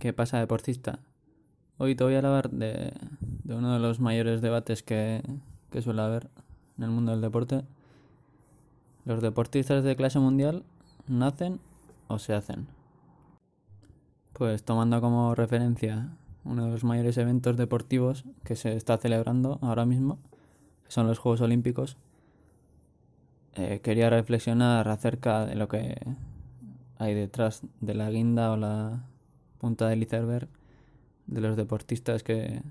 ¿qué pasa deportista? Hoy te voy a hablar de, uno de los mayores debates que, que suele haber en el mundo del deporte. ¿Los deportistas de clase mundial nacen o se hacen? Pues tomando como referencia uno de los mayores eventos deportivos que se está celebrando ahora mismo, que son los Juegos Olímpicos, eh, quería reflexionar acerca de lo que hay detrás de la guinda o la punta del iceberg de los deportistas que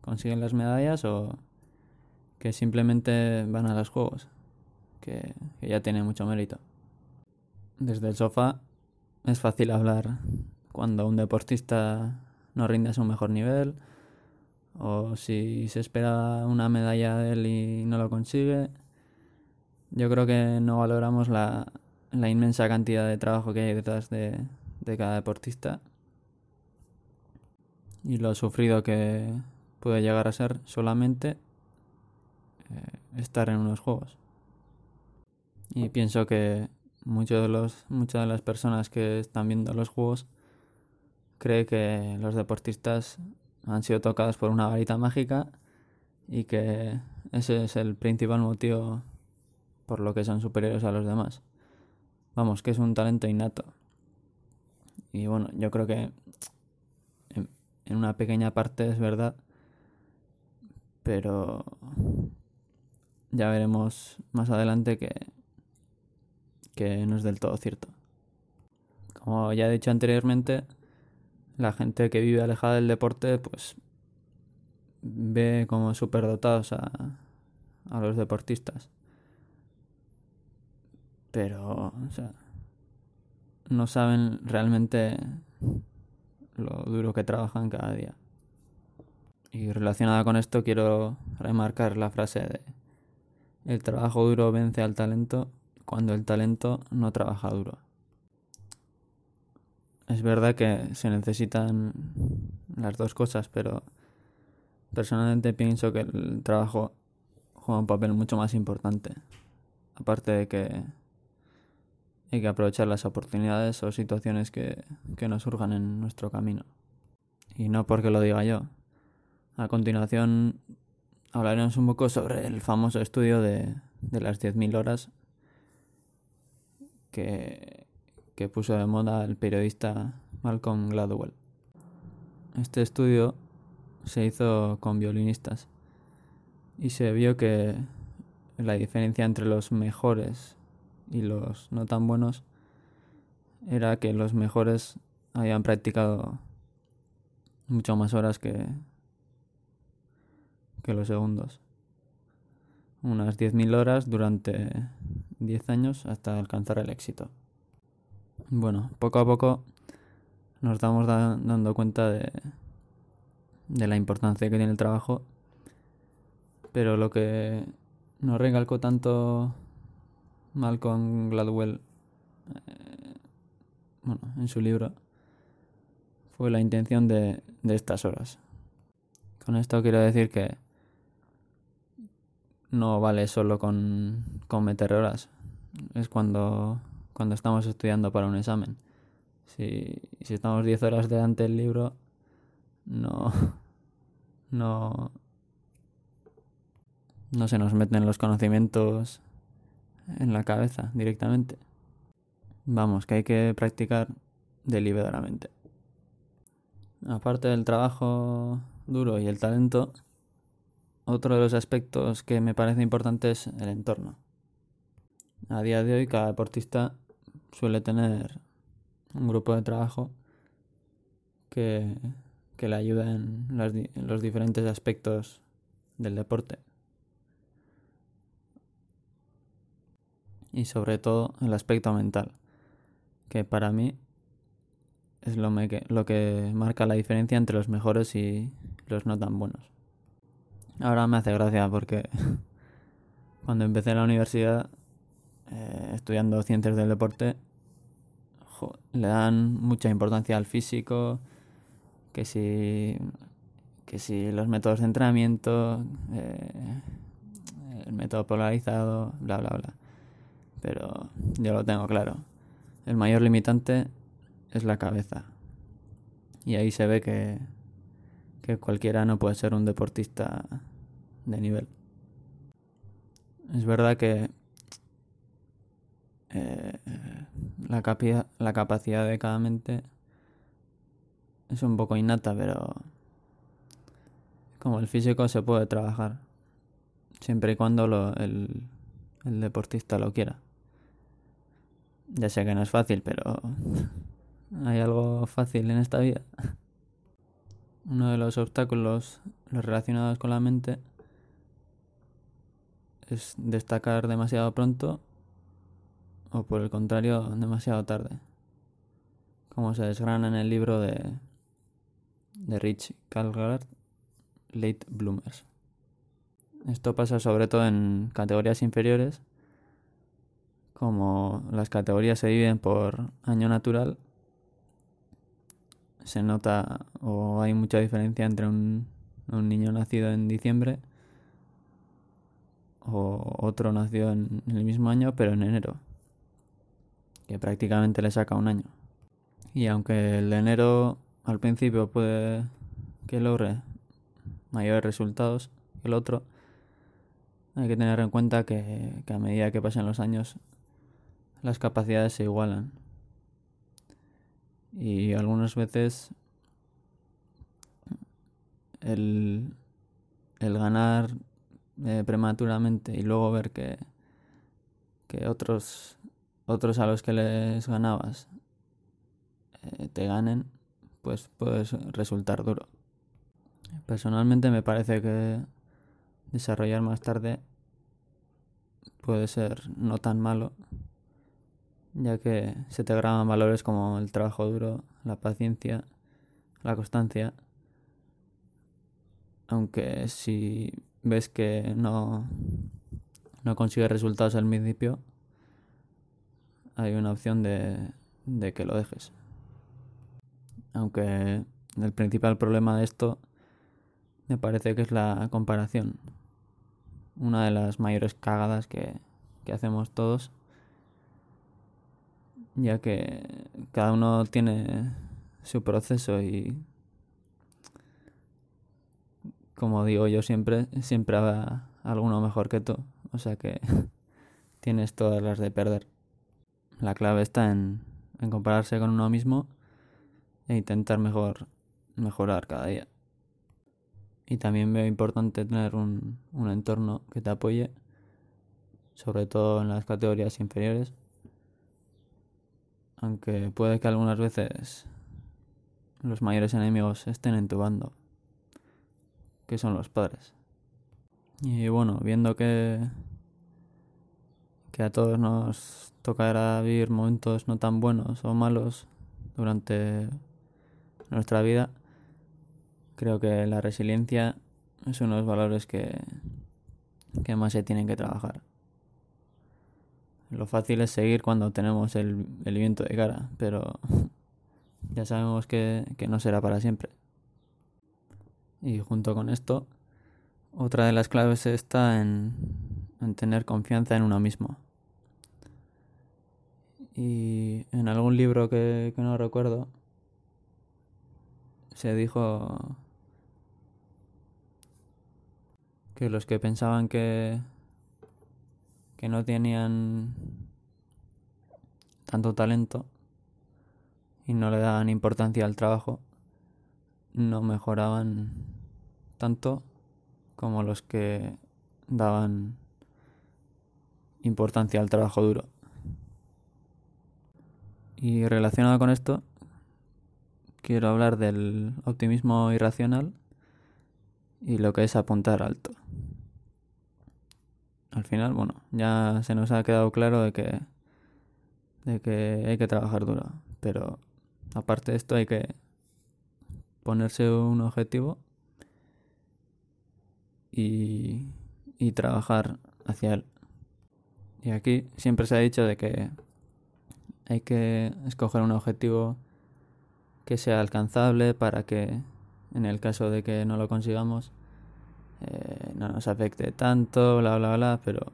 consiguen las medallas o que simplemente van a los juegos, que, ya tiene mucho mérito. Desde el sofá es fácil hablar cuando un deportista no rinde a su mejor nivel o si se espera una medalla de él y no lo consigue. Yo creo que no valoramos la, inmensa cantidad de trabajo que hay detrás de, de cada deportista y lo sufrido que puede llegar a ser solamente eh, estar en unos juegos. Y pienso que muchos de los, muchas de las personas que están viendo los juegos cree que los deportistas han sido tocados por una varita mágica y que ese es el principal motivo por lo que son superiores a los demás. Vamos, que es un talento innato. Y bueno, yo creo que en una pequeña parte es verdad, pero ya veremos más adelante que, que no es del todo cierto. Como ya he dicho anteriormente, la gente que vive alejada del deporte, pues ve como superdotados a, a los deportistas. Pero, o sea, no saben realmente lo duro que trabajan cada día. Y relacionada con esto quiero remarcar la frase de el trabajo duro vence al talento cuando el talento no trabaja duro. Es verdad que se necesitan las dos cosas, pero personalmente pienso que el trabajo juega un papel mucho más importante. Aparte de que hay que aprovechar las oportunidades o situaciones que, que nos surjan en nuestro camino. Y no porque lo diga yo. A continuación hablaremos un poco sobre el famoso estudio de, de las 10.000 horas que, que puso de moda el periodista Malcolm Gladwell. Este estudio se hizo con violinistas y se vio que la diferencia entre los mejores y los no tan buenos era que los mejores habían practicado mucho más horas que, que los segundos. Unas 10.000 horas durante 10 años hasta alcanzar el éxito. Bueno, poco a poco nos damos dando cuenta de, de la importancia que tiene el trabajo, pero lo que nos recalcó tanto Malcolm Gladwell, eh, bueno, en su libro, fue la intención de, de estas horas. Con esto quiero decir que no vale solo con, con meter horas. Es cuando, cuando estamos estudiando para un examen. Si, si estamos 10 horas delante del libro, no, no, no se nos meten los conocimientos en la cabeza directamente. Vamos, que hay que practicar deliberadamente. Aparte del trabajo duro y el talento, otro de los aspectos que me parece importante es el entorno. A día de hoy cada deportista suele tener un grupo de trabajo que, que le ayuda en los diferentes aspectos del deporte. Y sobre todo el aspecto mental, que para mí es lo, que, lo que marca la diferencia entre los mejores y los no tan buenos. Ahora me hace gracia porque cuando empecé la universidad eh, estudiando ciencias del deporte le dan mucha importancia al físico, que si, que si los métodos de entrenamiento, eh, el método polarizado, bla, bla, bla pero yo lo tengo claro. El mayor limitante es la cabeza. Y ahí se ve que, que cualquiera no puede ser un deportista de nivel. Es verdad que eh, la, la capacidad de cada mente es un poco innata, pero como el físico se puede trabajar, siempre y cuando el, el deportista lo quiera. Ya sé que no es fácil, pero hay algo fácil en esta vida. Uno de los obstáculos relacionados con la mente es destacar demasiado pronto o por el contrario demasiado tarde, como se desgrana en el libro de, de Rich Calgard, Late Bloomers. Esto pasa sobre todo en categorías inferiores, como las categorías se dividen por año natural, se nota o hay mucha diferencia entre un, niño nacido en diciembre o otro nacido en el mismo año pero en enero que prácticamente le saca un año. Y aunque el de enero al principio puede que logre mayores resultados que el otro, hay que tener en cuenta que, a medida que pasan los años las capacidades se igualan. Y algunas veces el, el ganar eh, prematuramente y luego ver que, que otros otros a los que les ganabas eh, te ganen, pues puede resultar duro. Personalmente me parece que desarrollar más tarde puede ser no tan malo, ya que se te graban valores como el trabajo duro, la paciencia, la constancia, aunque si ves que no, no consigues resultados al principio, hay una opción de, de que lo dejes. Aunque el principal problema de esto me parece que es la comparación. Una de las mayores cagadas que, que hacemos todos, ya que cada uno tiene su proceso y como digo yo siempre, siempre habrá alguno mejor que tú. O sea que tienes todas las de perder. La clave está en, compararse con uno mismo e intentar mejor, mejorar cada día. Y también veo importante tener un, un entorno que te apoye, sobre todo en las categorías inferiores. Aunque puede que algunas veces los mayores enemigos estén en tu bando, que son los padres. Y bueno, viendo que, que a todos nos tocará vivir momentos no tan buenos o malos durante nuestra vida, creo que la resiliencia es uno de los valores que, que más se tienen que trabajar. Lo fácil es seguir cuando tenemos el, el viento de cara, pero ya sabemos que, que no será para siempre. Y junto con esto, otra de las claves está en, en tener confianza en uno mismo. Y en algún libro que, no recuerdo se dijo que los que pensaban que, que no tenían tanto talento y no le daban importancia al trabajo, no mejoraban tanto como los que daban importancia al trabajo duro. Y relacionado con esto, quiero hablar del optimismo irracional y lo que es apuntar alto. Al final, bueno, ya se nos ha quedado claro de que, de que hay que trabajar duro, pero aparte de esto hay que ponerse un objetivo y, y trabajar hacia él. Y aquí siempre se ha dicho de que hay que escoger un objetivo que sea alcanzable para que en el caso de que no lo consigamos eh, no nos afecte tanto, bla, bla, bla, pero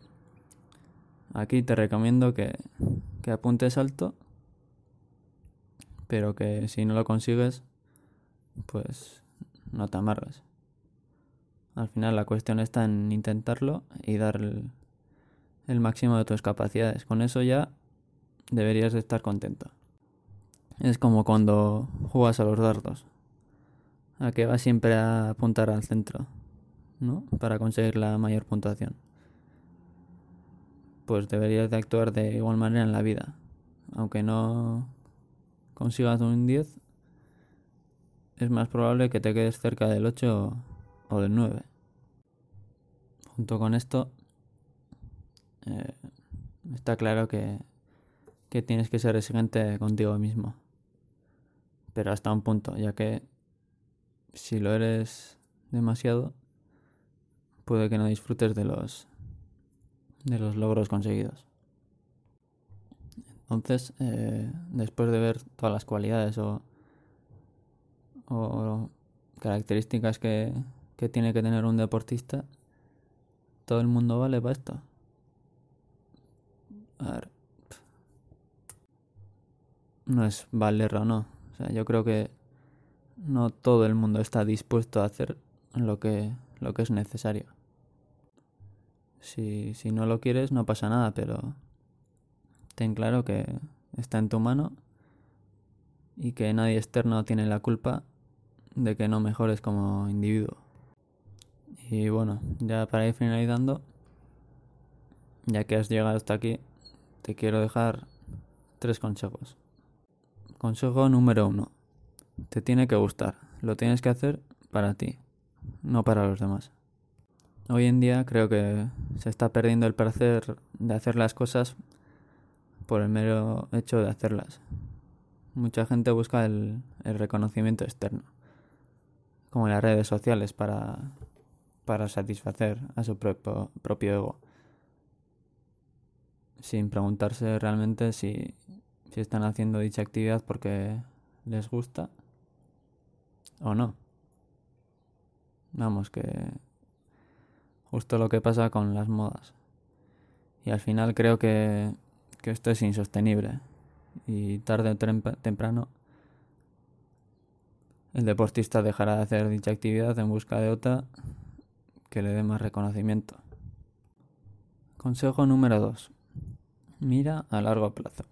aquí te recomiendo que, que apuntes alto, pero que si no lo consigues, pues no te amargas. Al final la cuestión está en intentarlo y dar el, el máximo de tus capacidades. Con eso ya deberías de estar contento. Es como cuando juegas a los dardos. A que vas siempre a apuntar al centro, ¿no? Para conseguir la mayor puntuación. Pues deberías de actuar de igual manera en la vida. Aunque no consigas un 10, es más probable que te quedes cerca del 8 o del 9. Junto con esto, eh, está claro que, que tienes que ser exigente contigo mismo. Pero hasta un punto, ya que si lo eres demasiado, puede que no disfrutes de los de los logros conseguidos. Entonces, eh, después de ver todas las cualidades o, o características que, que tiene que tener un deportista, todo el mundo vale para esto. A ver. No es valer o no. O sea, yo creo que no todo el mundo está dispuesto a hacer lo que, lo que es necesario. Si, si no lo quieres, no pasa nada, pero ten claro que está en tu mano y que nadie externo tiene la culpa de que no mejores como individuo. Y bueno, ya para ir finalizando, ya que has llegado hasta aquí, te quiero dejar tres consejos. Consejo número uno. Te tiene que gustar. Lo tienes que hacer para ti, no para los demás. Hoy en día creo que se está perdiendo el placer de hacer las cosas por el mero hecho de hacerlas. Mucha gente busca el, reconocimiento externo, como en las redes sociales, para, para satisfacer a su propio, propio ego, sin preguntarse realmente si, si están haciendo dicha actividad porque les gusta o no. Vamos, que justo lo que pasa con las modas. Y al final creo que, que esto es insostenible. Y tarde o temprano el deportista dejará de hacer dicha actividad en busca de otra que le dé más reconocimiento. Consejo número 2. Mira a largo plazo.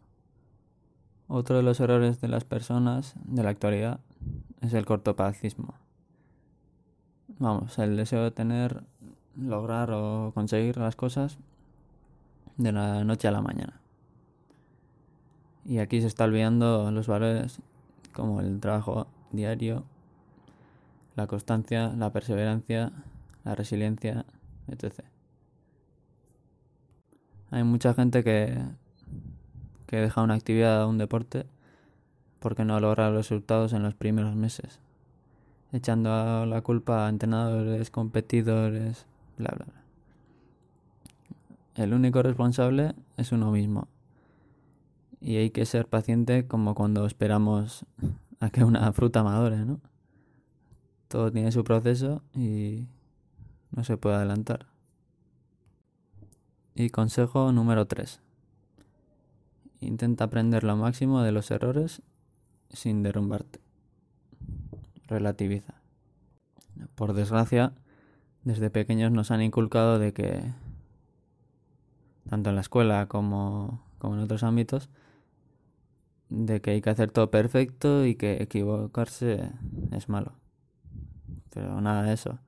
Otro de los errores de las personas de la actualidad es el cortoplacismo. Vamos, el deseo de tener, lograr o conseguir las cosas de la noche a la mañana. Y aquí se está olvidando los valores como el trabajo diario, la constancia, la perseverancia, la resiliencia, etc. Hay mucha gente que, que deja una actividad o un deporte porque no logra los resultados en los primeros meses, echando la culpa a entrenadores, competidores, bla, bla, bla. El único responsable es uno mismo. Y hay que ser paciente como cuando esperamos a que una fruta madure, ¿no? Todo tiene su proceso y no se puede adelantar. Y consejo número 3. Intenta aprender lo máximo de los errores sin derrumbarte. Relativiza. Por desgracia, desde pequeños nos han inculcado de que, tanto en la escuela como, en otros ámbitos, de que hay que hacer todo perfecto y que equivocarse es malo. Pero nada de eso.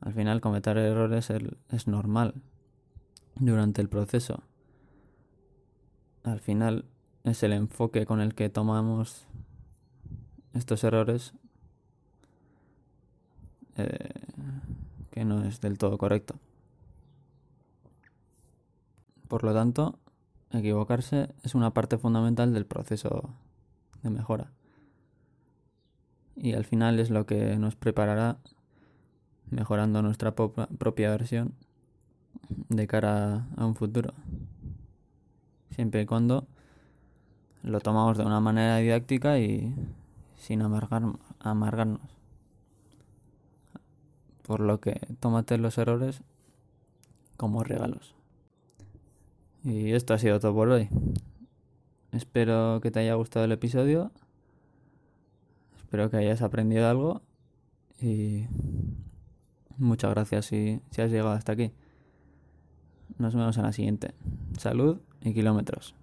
Al final cometer errores es normal durante el proceso. Al final es el enfoque con el que tomamos estos errores eh, que no es del todo correcto. Por lo tanto, equivocarse es una parte fundamental del proceso de mejora. Y al final es lo que nos preparará mejorando nuestra propia versión de cara a un futuro. Siempre y cuando lo tomamos de una manera didáctica y sin amargar, amargarnos. Por lo que tómate los errores como regalos. Y esto ha sido todo por hoy. Espero que te haya gustado el episodio. espero que hayas aprendido algo y muchas gracias si, si has llegado hasta aquí. Nos vemos en la siguiente. Salud y kilómetros.